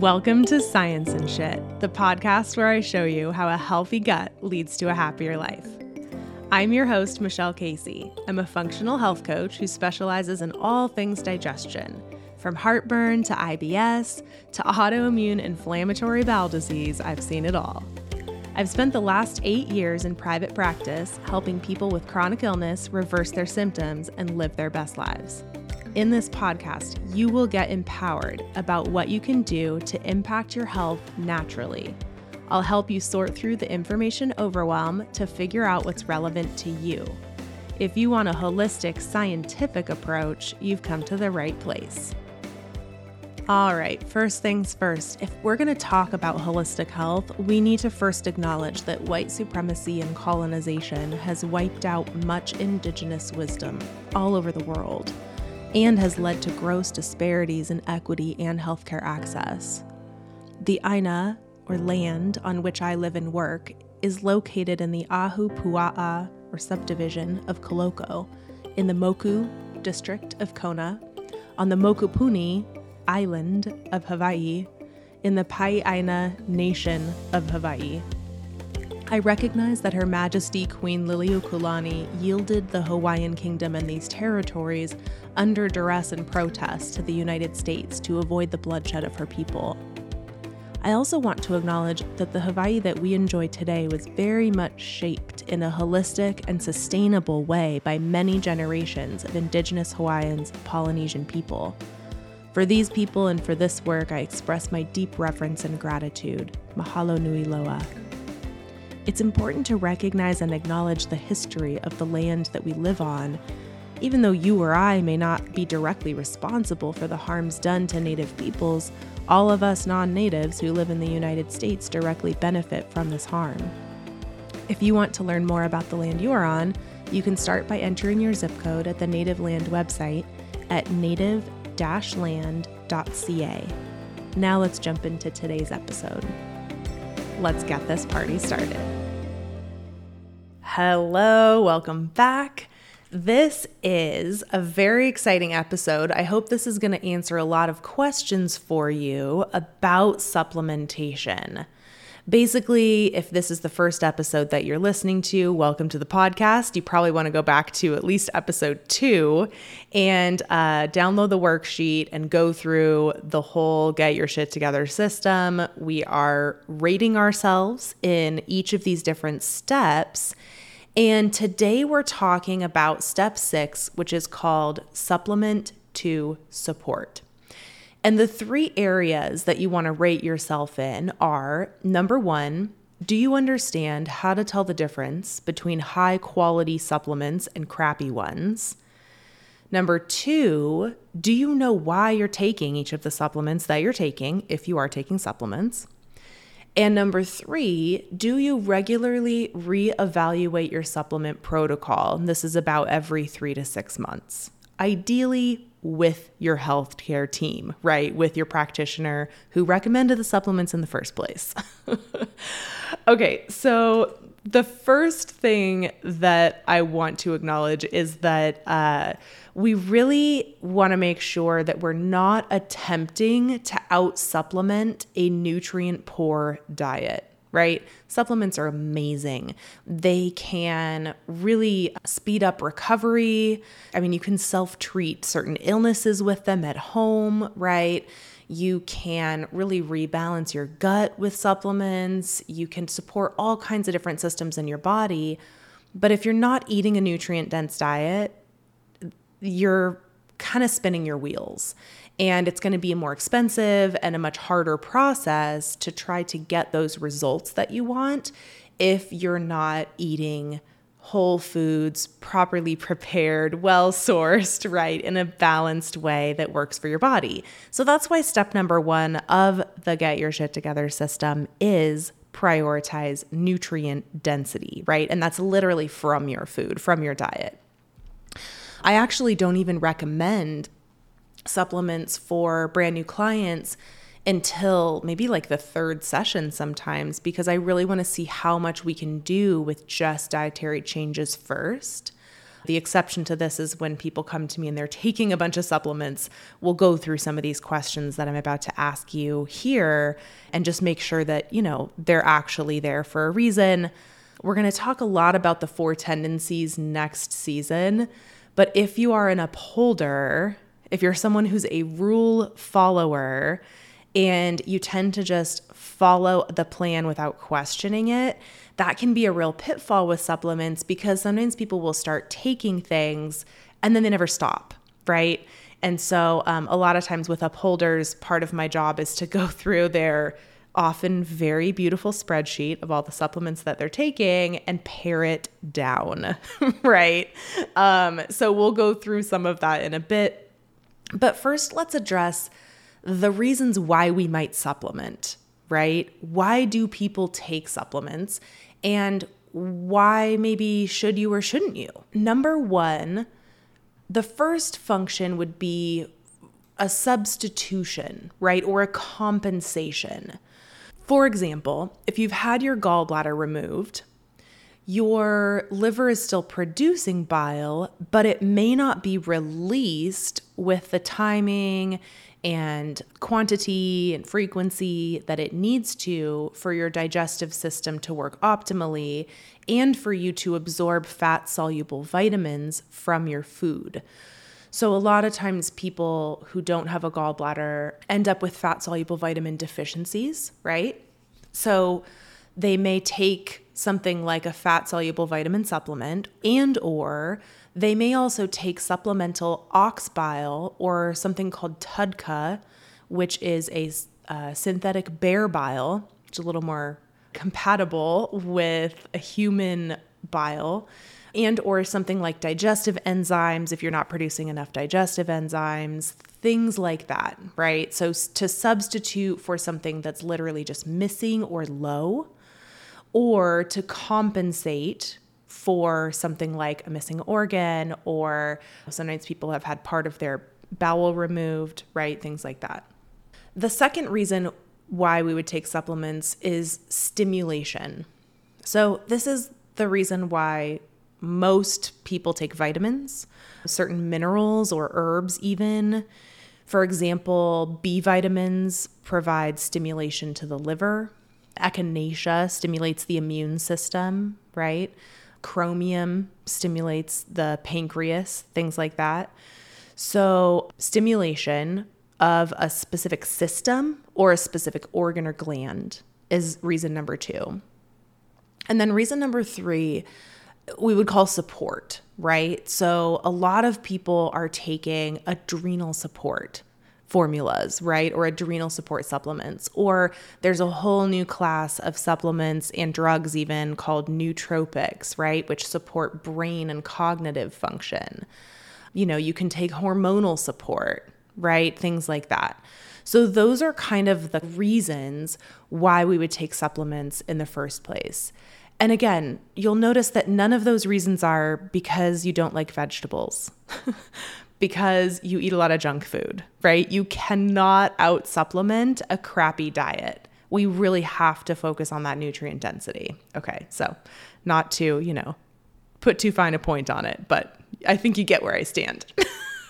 Welcome to Science and Shit, the podcast where I show you how a healthy gut leads to a happier life. I'm your host, Michelle Casey. I'm a functional health coach who specializes in all things digestion, from heartburn to IBS to autoimmune inflammatory bowel disease, I've seen it all. I've spent the last eight years in private practice helping people with chronic illness reverse their symptoms and live their best lives. In this podcast, you will get empowered about what you can do to impact your health naturally. I'll help you sort through the information overwhelm to figure out what's relevant to you. If you want a holistic, scientific approach, you've come to the right place. All right, first things first, if we're going to talk about holistic health, we need to first acknowledge that white supremacy and colonization has wiped out much indigenous wisdom all over the world and has led to gross disparities in equity and healthcare access. The Aina, or land on which I live and work, is located in the Ahu Pua'a, or subdivision of Koloko, in the Moku district of Kona, on the Mokupuni island of Hawaii in the Pai'aina nation of Hawaii. I recognize that Her Majesty Queen Liliuokalani yielded the Hawaiian kingdom and these territories under duress and protest to the United States to avoid the bloodshed of her people. I also want to acknowledge that the Hawaii that we enjoy today was very much shaped in a holistic and sustainable way by many generations of Indigenous Hawaiians, Polynesian people. For these people and for this work, I express my deep reverence and gratitude. Mahalo nui loa. It's important to recognize and acknowledge the history of the land that we live on, even though you or I may not be directly responsible for the harms done to Native peoples. All of us non natives who live in the United States directly benefit from this harm. If you want to learn more about the land you are on, you can start by entering your zip code at the Native Land website at native land.ca. Now let's jump into today's episode. Let's get this party started. Hello, welcome back. This is a very exciting episode. I hope this is going to answer a lot of questions for you about supplementation. Basically, if this is the first episode that you're listening to, welcome to the podcast. You probably want to go back to at least episode two and uh, download the worksheet and go through the whole get your shit together system. We are rating ourselves in each of these different steps. And today we're talking about step six, which is called supplement to support. And the three areas that you want to rate yourself in are number one, do you understand how to tell the difference between high quality supplements and crappy ones? Number two, do you know why you're taking each of the supplements that you're taking, if you are taking supplements? And number three, do you regularly reevaluate your supplement protocol? This is about every three to six months. Ideally, with your healthcare team, right? With your practitioner who recommended the supplements in the first place. okay, so the first thing that I want to acknowledge is that uh, we really want to make sure that we're not attempting to out supplement a nutrient poor diet right? Supplements are amazing. They can really speed up recovery. I mean, you can self treat certain illnesses with them at home, right? You can really rebalance your gut with supplements. You can support all kinds of different systems in your body. But if you're not eating a nutrient dense diet, you're kind of spinning your wheels. And it's going to be a more expensive and a much harder process to try to get those results that you want if you're not eating whole foods, properly prepared, well sourced, right, in a balanced way that works for your body. So that's why step number one of the Get Your Shit Together system is prioritize nutrient density, right? And that's literally from your food, from your diet. I actually don't even recommend supplements for brand new clients until maybe like the third session sometimes because I really want to see how much we can do with just dietary changes first. The exception to this is when people come to me and they're taking a bunch of supplements. We'll go through some of these questions that I'm about to ask you here and just make sure that, you know, they're actually there for a reason. We're going to talk a lot about the four tendencies next season. But if you are an upholder, if you're someone who's a rule follower, and you tend to just follow the plan without questioning it, that can be a real pitfall with supplements because sometimes people will start taking things and then they never stop, right? And so, um, a lot of times with upholders, part of my job is to go through their often very beautiful spreadsheet of all the supplements that they're taking and pare it down, right? Um, so, we'll go through some of that in a bit. But first, let's address the reasons why we might supplement, right? Why do people take supplements? And why maybe should you or shouldn't you? Number one, the first function would be a substitution, right? Or a compensation. For example, if you've had your gallbladder removed, your liver is still producing bile, but it may not be released with the timing and quantity and frequency that it needs to for your digestive system to work optimally and for you to absorb fat soluble vitamins from your food. So, a lot of times, people who don't have a gallbladder end up with fat soluble vitamin deficiencies, right? So, they may take something like a fat soluble vitamin supplement and or they may also take supplemental ox bile or something called TUDCA, which is a uh, synthetic bear bile, which is a little more compatible with a human bile and or something like digestive enzymes if you're not producing enough digestive enzymes things like that right? So to substitute for something that's literally just missing or low or to compensate for something like a missing organ, or sometimes people have had part of their bowel removed, right? Things like that. The second reason why we would take supplements is stimulation. So, this is the reason why most people take vitamins, certain minerals or herbs, even. For example, B vitamins provide stimulation to the liver. Echinacea stimulates the immune system, right? Chromium stimulates the pancreas, things like that. So, stimulation of a specific system or a specific organ or gland is reason number two. And then reason number three, we would call support, right? So, a lot of people are taking adrenal support formulas, right? Or adrenal support supplements. Or there's a whole new class of supplements and drugs, even called nootropics, right? Which support brain and cognitive function. You know, you can take hormonal support, right? Things like that. So, those are kind of the reasons why we would take supplements in the first place. And again, you'll notice that none of those reasons are because you don't like vegetables, because you eat a lot of junk food, right? You cannot out supplement a crappy diet. We really have to focus on that nutrient density. Okay, so not to, you know, put too fine a point on it, but I think you get where I stand.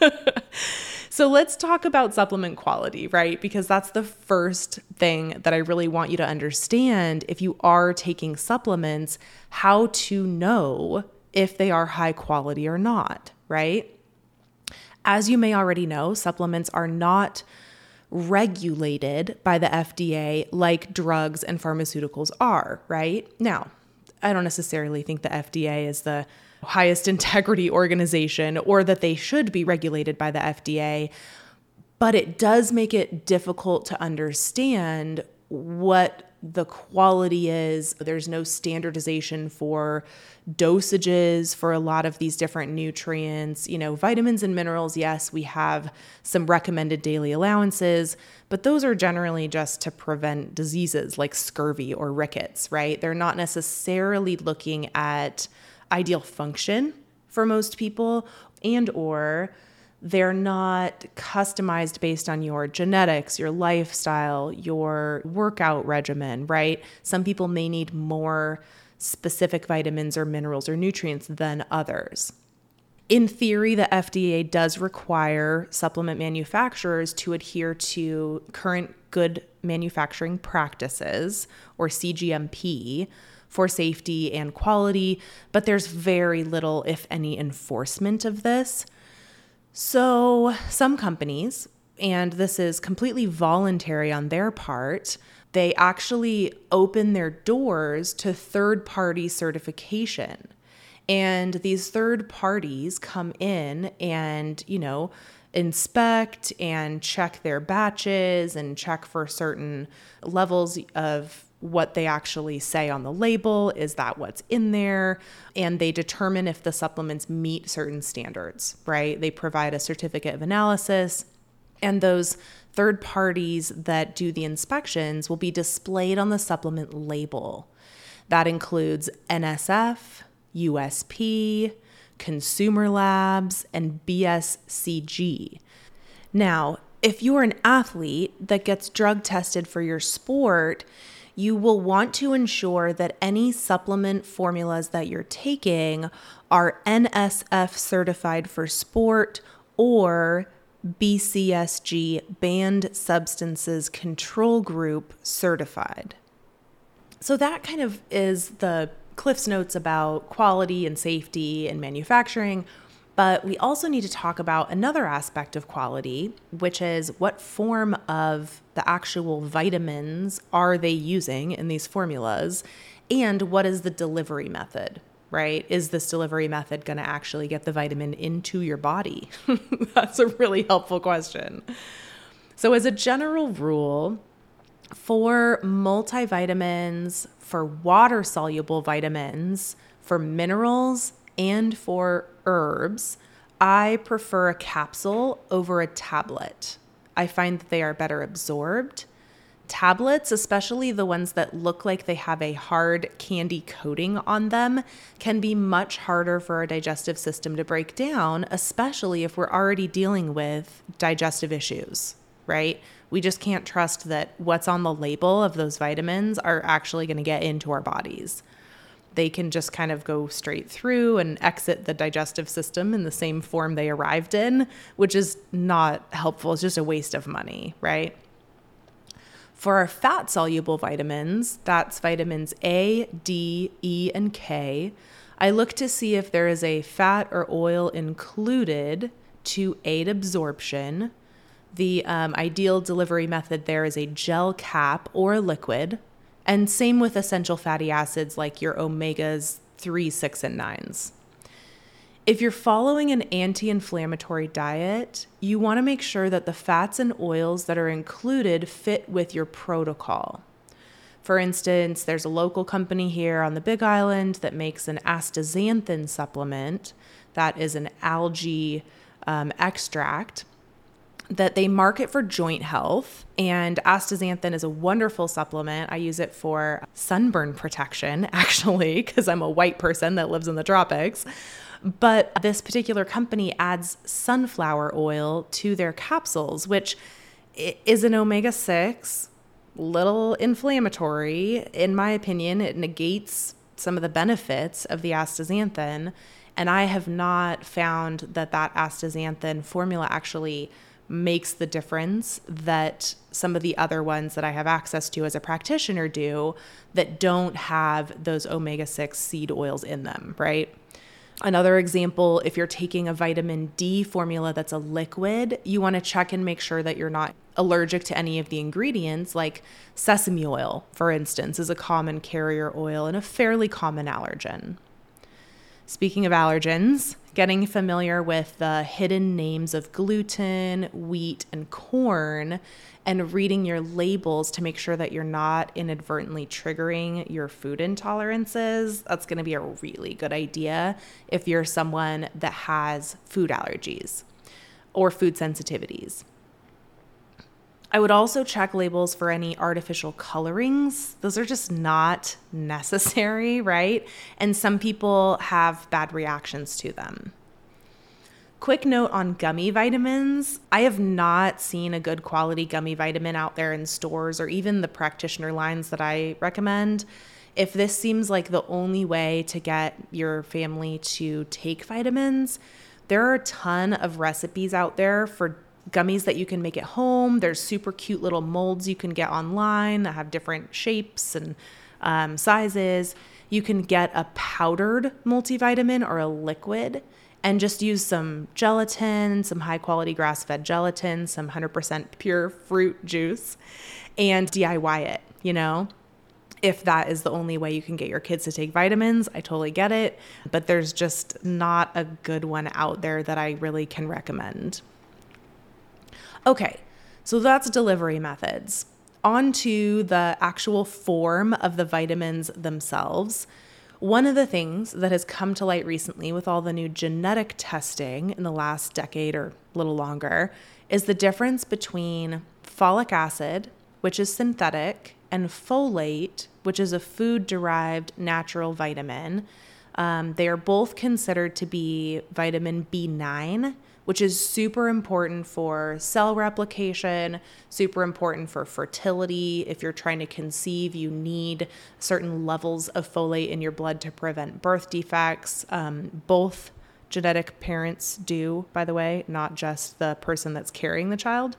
so let's talk about supplement quality, right? Because that's the first thing that I really want you to understand if you are taking supplements, how to know if they are high quality or not, right? As you may already know, supplements are not regulated by the FDA like drugs and pharmaceuticals are, right? Now, I don't necessarily think the FDA is the highest integrity organization or that they should be regulated by the FDA, but it does make it difficult to understand what the quality is. There's no standardization for dosages for a lot of these different nutrients. You know, vitamins and minerals, yes, we have some recommended daily allowances, but those are generally just to prevent diseases like scurvy or rickets, right? They're not necessarily looking at ideal function for most people and or they're not customized based on your genetics, your lifestyle, your workout regimen, right? Some people may need more specific vitamins or minerals or nutrients than others. in theory, the FDA does require supplement manufacturers to adhere to current good manufacturing practices or CGMP for safety and quality, but there's very little, if any, enforcement of this. So, some companies, and this is completely voluntary on their part, they actually open their doors to third party certification. And these third parties come in and, you know, inspect and check their batches and check for certain levels of what they actually say on the label. Is that what's in there? And they determine if the supplements meet certain standards, right? They provide a certificate of analysis. And those third parties that do the inspections will be displayed on the supplement label. That includes NSF, USP, Consumer Labs, and BSCG. Now, if you're an athlete that gets drug tested for your sport, you will want to ensure that any supplement formulas that you're taking are NSF certified for sport or BCSG Banned Substances Control Group certified. So that kind of is the Cliff's notes about quality and safety and manufacturing. But we also need to talk about another aspect of quality, which is what form of the actual vitamins are they using in these formulas? And what is the delivery method, right? Is this delivery method going to actually get the vitamin into your body? That's a really helpful question. So, as a general rule, for multivitamins, for water soluble vitamins, for minerals, and for herbs, I prefer a capsule over a tablet. I find that they are better absorbed. Tablets, especially the ones that look like they have a hard candy coating on them, can be much harder for our digestive system to break down, especially if we're already dealing with digestive issues, right? We just can't trust that what's on the label of those vitamins are actually going to get into our bodies. They can just kind of go straight through and exit the digestive system in the same form they arrived in, which is not helpful. It's just a waste of money, right? For our fat soluble vitamins, that's vitamins A, D, E, and K, I look to see if there is a fat or oil included to aid absorption the um, ideal delivery method there is a gel cap or a liquid. And same with essential fatty acids like your omegas 3, 6, and 9s. If you're following an anti inflammatory diet, you want to make sure that the fats and oils that are included fit with your protocol. For instance, there's a local company here on the Big Island that makes an astaxanthin supplement that is an algae um, extract that they market for joint health. And astaxanthin is a wonderful supplement. I use it for sunburn protection, actually, because I'm a white person that lives in the tropics. But this particular company adds sunflower oil to their capsules, which is an omega 6, little inflammatory. In my opinion, it negates some of the benefits of the astaxanthin. And I have not found that that astaxanthin formula actually makes the difference that some of the other ones that I have access to as a practitioner do that don't have those omega 6 seed oils in them, right? Another example, if you're taking a vitamin D formula that's a liquid, you want to check and make sure that you're not allergic to any of the ingredients, like sesame oil, for instance, is a common carrier oil and a fairly common allergen. Speaking of allergens, getting familiar with the hidden names of gluten, wheat, and corn, and reading your labels to make sure that you're not inadvertently triggering your food intolerances. That's going to be a really good idea if you're someone that has food allergies or food sensitivities. I would also check labels for any artificial colorings. Those are just not necessary, right? And some people have bad reactions to them. Quick note on gummy vitamins. I have not seen a good quality gummy vitamin out there in stores or even the practitioner lines that I recommend. If this seems like the only way to get your family to take vitamins, There are a ton of recipes out there for gummies that you can make at home. There's super cute little molds you can get online that have different shapes and um, sizes. You can get a powdered multivitamin or a liquid and just use some gelatin, some high quality grass fed gelatin, some 100% pure fruit juice, and DIY it, you know? If that is the only way you can get your kids to take vitamins, I totally get it. But there's just not a good one out there that I really can recommend. Okay, so that's delivery methods. On to the actual form of the vitamins themselves. One of the things that has come to light recently with all the new genetic testing in the last decade or a little longer is the difference between folic acid, which is synthetic, and folate, which is a food derived natural vitamin. Um, they are both considered to be vitamin B9 which is super important for cell replication, super important for fertility. If you're trying to conceive, you need certain levels of folate in your blood to prevent birth defects. Um, both genetic parents do, by the way, not just the person that's carrying the child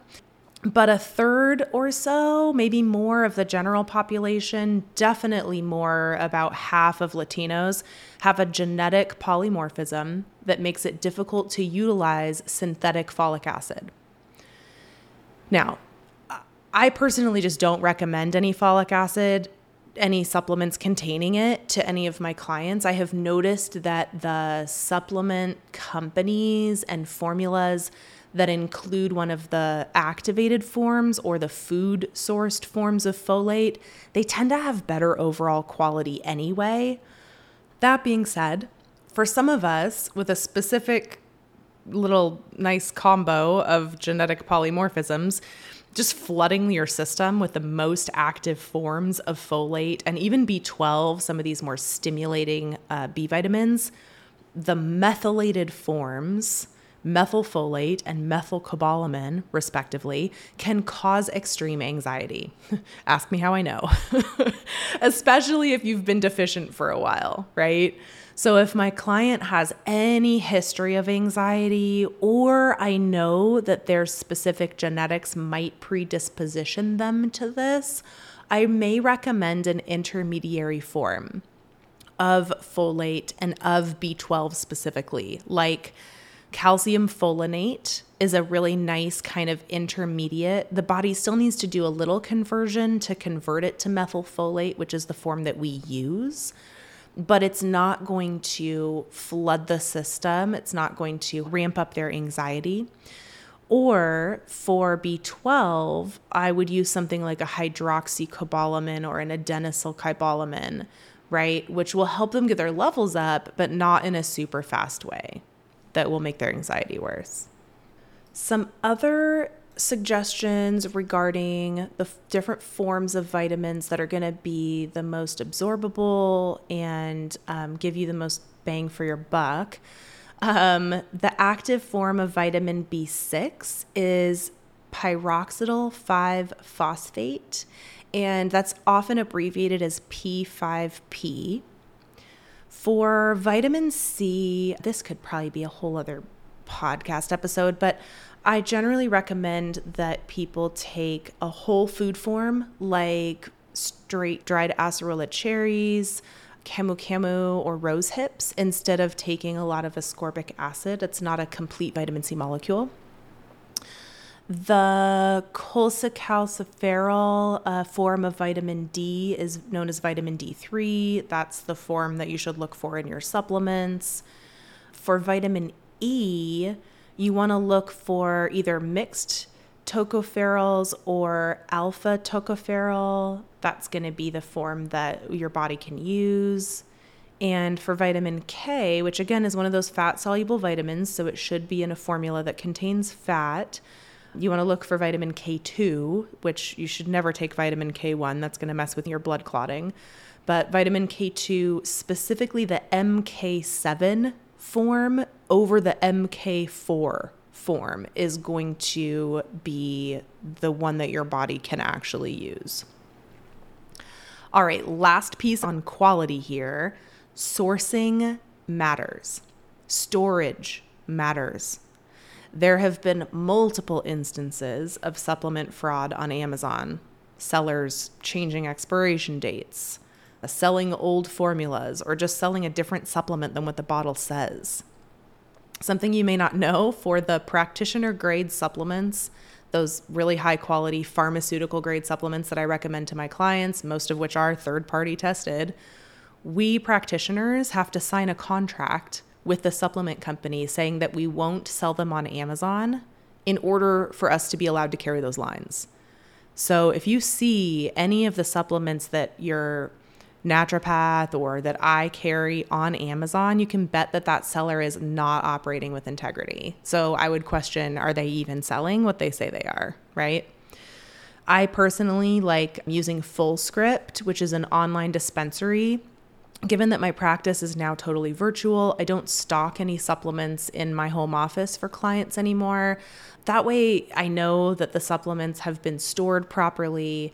but a third or so, maybe more of the general population, definitely more, about half of Latinos, have a genetic polymorphism that makes it difficult to utilize synthetic folic acid. Now, I personally just don't recommend any folic acid, any supplements containing it to any of my clients. I have noticed that the supplement companies and formulas that include one of the activated forms or the food sourced forms of folate, they tend to have better overall quality anyway. That being said, for some of us with a specific little nice combo of genetic polymorphisms, just flooding your system with the most active forms of folate and even B12, some of these more stimulating uh, B vitamins, the methylated forms methylfolate and methylcobalamin, respectively, can cause extreme anxiety. Ask me how I know, especially if you've been deficient for a while, right? So, if my client has any history of anxiety, or I know that their specific genetics might predisposition them to this, I may recommend an intermediary form of folate and of B12 specifically, like Calcium folinate is a really nice kind of intermediate. The body still needs to do a little conversion to convert it to methylfolate, which is the form that we use, but it's not going to flood the system. It's not going to ramp up their anxiety. Or for B12, I would use something like a hydroxycobalamin or an adenosylcobalamin, right? Which will help them get their levels up, but not in a super fast way that will make their anxiety worse. Some other suggestions regarding the f- different forms of vitamins that are going to be the most absorbable and um, give you the most bang for your buck. Um, the active form of vitamin B6 is pyridoxal 5 phosphate, and that's often abbreviated as P5P. For vitamin C, this could probably be a whole other podcast episode, but I generally recommend that people take a whole food form like straight dried acerola cherries, camu camu, or rose hips instead of taking a lot of ascorbic acid. It's not a complete vitamin C molecule. The cholecalciferol uh, form of vitamin D is known as vitamin D3. That's the form that you should look for in your supplements. For vitamin E, you want to look for either mixed tocopherols or alpha tocopherol. That's going to be the form that your body can use. And for vitamin K, which again is one of those fat soluble vitamins, so it should be in a formula that contains fat. You want to look for vitamin K2, which you should never take vitamin K1. That's going to mess with your blood clotting. But vitamin K2, specifically the MK7 form over the MK4 form, is going to be the one that your body can actually use. All right, last piece on quality here sourcing matters, storage matters. There have been multiple instances of supplement fraud on Amazon, sellers changing expiration dates, uh, selling old formulas, or just selling a different supplement than what the bottle says. Something you may not know for the practitioner grade supplements, those really high quality pharmaceutical grade supplements that I recommend to my clients, most of which are third party tested, we practitioners have to sign a contract with the supplement company saying that we won't sell them on Amazon in order for us to be allowed to carry those lines. So if you see any of the supplements that your naturopath or that I carry on Amazon, you can bet that that seller is not operating with integrity. So I would question are they even selling what they say they are, right? I personally like using FullScript, which is an online dispensary Given that my practice is now totally virtual, I don't stock any supplements in my home office for clients anymore. That way, I know that the supplements have been stored properly.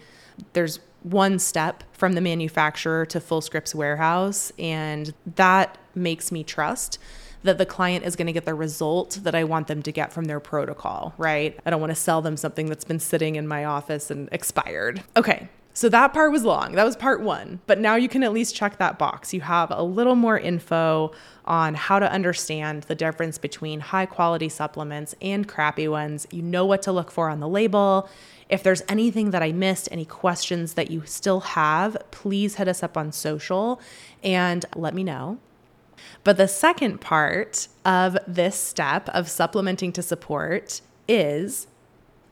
There's one step from the manufacturer to FullScript's warehouse, and that makes me trust that the client is going to get the result that I want them to get from their protocol, right? I don't want to sell them something that's been sitting in my office and expired. Okay, so that part was long. That was part one. But now you can at least check that box. You have a little more info on how to understand the difference between high quality supplements and crappy ones. You know what to look for on the label. If there's anything that I missed, any questions that you still have, please hit us up on social and let me know. But the second part of this step of supplementing to support is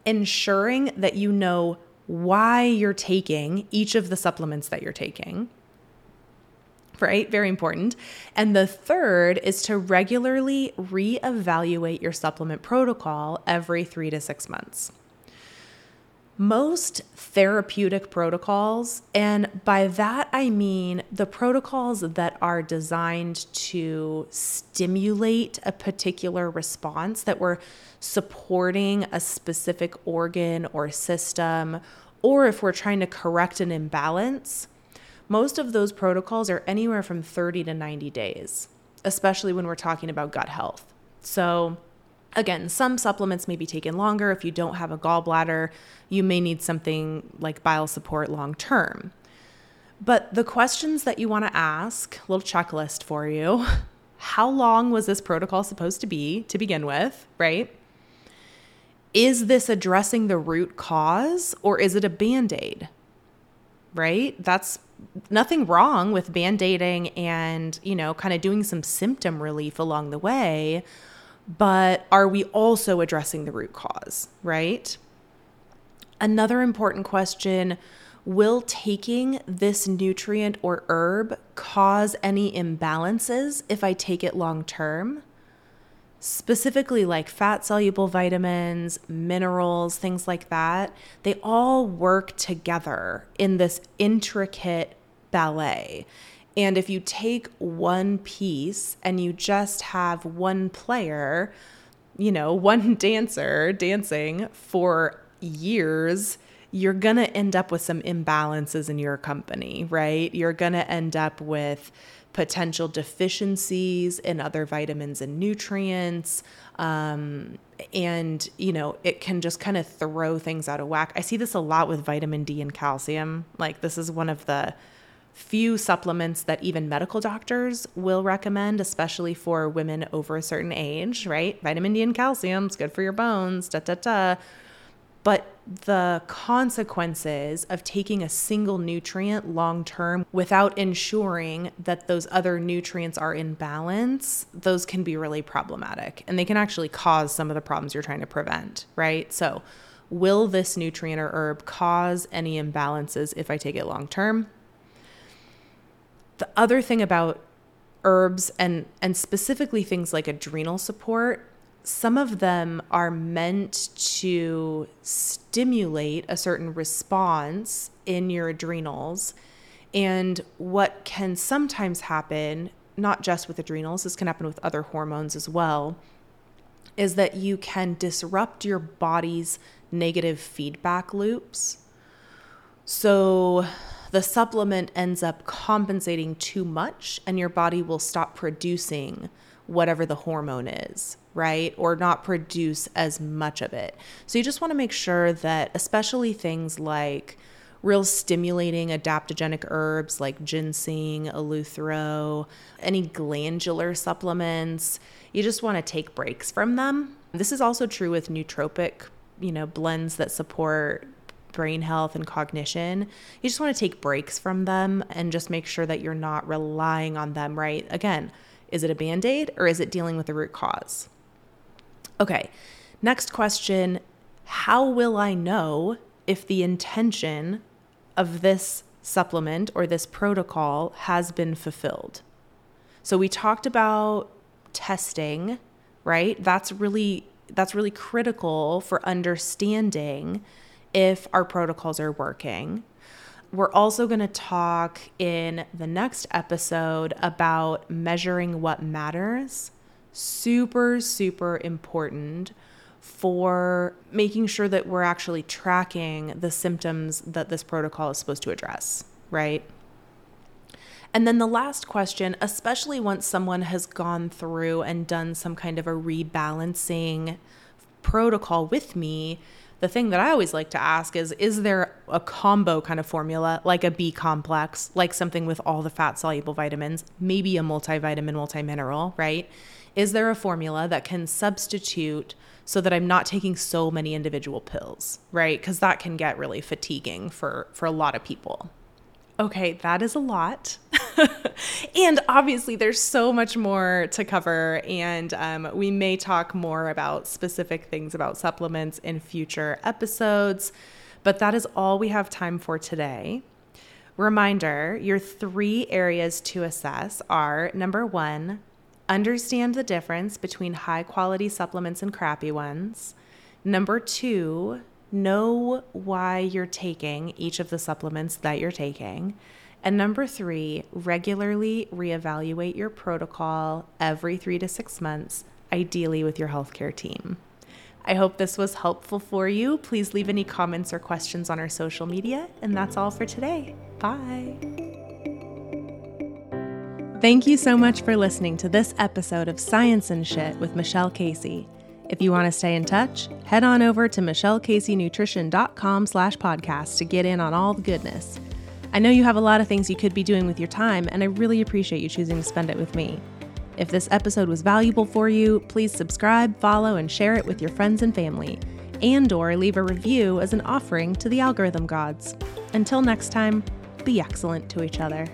ensuring that you know why you're taking each of the supplements that you're taking. Right? Very important. And the third is to regularly reevaluate your supplement protocol every three to six months most therapeutic protocols, and by that I mean the protocols that are designed to stimulate a particular response, that we're supporting a specific organ or system, or if we're trying to correct an imbalance, most of those protocols are anywhere from 30 to 90 days, especially when we're talking about gut health. So, Again, some supplements may be taken longer. If you don't have a gallbladder, you may need something like bile support long term. But the questions that you want to ask, little checklist for you. How long was this protocol supposed to be to begin with, right? Is this addressing the root cause or is it a band aid? Right? That's nothing wrong with band aiding and, you know, kind of doing some symptom relief along the way but are we also addressing the root cause, right? Another important question Will taking this nutrient or herb cause any imbalances if I take it long term? Specifically, like fat soluble vitamins, minerals, things like that, they all work together in this intricate ballet. And if you take one piece and you just have one player, you know, one dancer dancing for years, you're going to end up with some imbalances in your company, right? You're going to end up with potential deficiencies in other vitamins and nutrients. Um, and, you know, it can just kind of throw things out of whack. I see this a lot with vitamin D and calcium. Like, this is one of the few supplements that even medical doctors will recommend, especially for women over a certain age, right? Vitamin D and calcium is good for your bones, da da da. But the consequences of taking a single nutrient long term without ensuring that those other nutrients are in balance, those can be really problematic. And they can actually cause some of the problems you're trying to prevent, right? So, will this nutrient or herb cause any imbalances if I take it long term? The other thing about herbs and and specifically things like adrenal support, some of them are meant to stimulate a certain response in your adrenals. And what can sometimes happen, not just with adrenals, this can happen with other hormones as well, is that you can disrupt your body's negative feedback loops. So, the supplement ends up compensating too much and your body will stop producing whatever the hormone is, right? Or not produce as much of it. So you just want to make sure that, especially things like real stimulating adaptogenic herbs like ginseng, eleuthero, any glandular supplements, you just want to take breaks from them. This is also true with nootropic, you know, blends that support brain health and cognition. You just want to take breaks from them and just make sure that you're not relying on them, right? Again, is it a band aid or is it dealing with the root cause? Okay, next question How will I know if the intention of this supplement or this protocol has been fulfilled? So we talked about testing, right? That's really that's really critical for understanding if our protocols are working. We're also going to talk in the next episode about measuring what matters. Super, super important for making sure that we're actually tracking the symptoms that this protocol is supposed to address, right? And then the last question, especially once someone has gone through and done some kind of a rebalancing protocol with me, the thing that I always like to ask is is there a combo kind of formula like a B complex, like something with all the fat soluble vitamins, maybe a multivitamin, multimineral, right? Is there a formula that can substitute so that I'm not taking so many individual pills, right? Cuz that can get really fatiguing for for a lot of people. Okay, that is a lot. and obviously, there's so much more to cover, and um, we may talk more about specific things about supplements in future episodes, but that is all we have time for today. Reminder your three areas to assess are number one, understand the difference between high quality supplements and crappy ones. Number two, know why you're taking each of the supplements that you're taking. And number three, regularly reevaluate your protocol every three to six months, ideally with your healthcare team. I hope this was helpful for you. Please leave any comments or questions on our social media. And that's all for today. Bye. Thank you so much for listening to this episode of Science and Shit with Michelle Casey. If you want to stay in touch, head on over to michellecaseynutrition.com slash podcast to get in on all the goodness. I know you have a lot of things you could be doing with your time, and I really appreciate you choosing to spend it with me. If this episode was valuable for you, please subscribe, follow, and share it with your friends and family, and or leave a review as an offering to the algorithm gods. Until next time, be excellent to each other.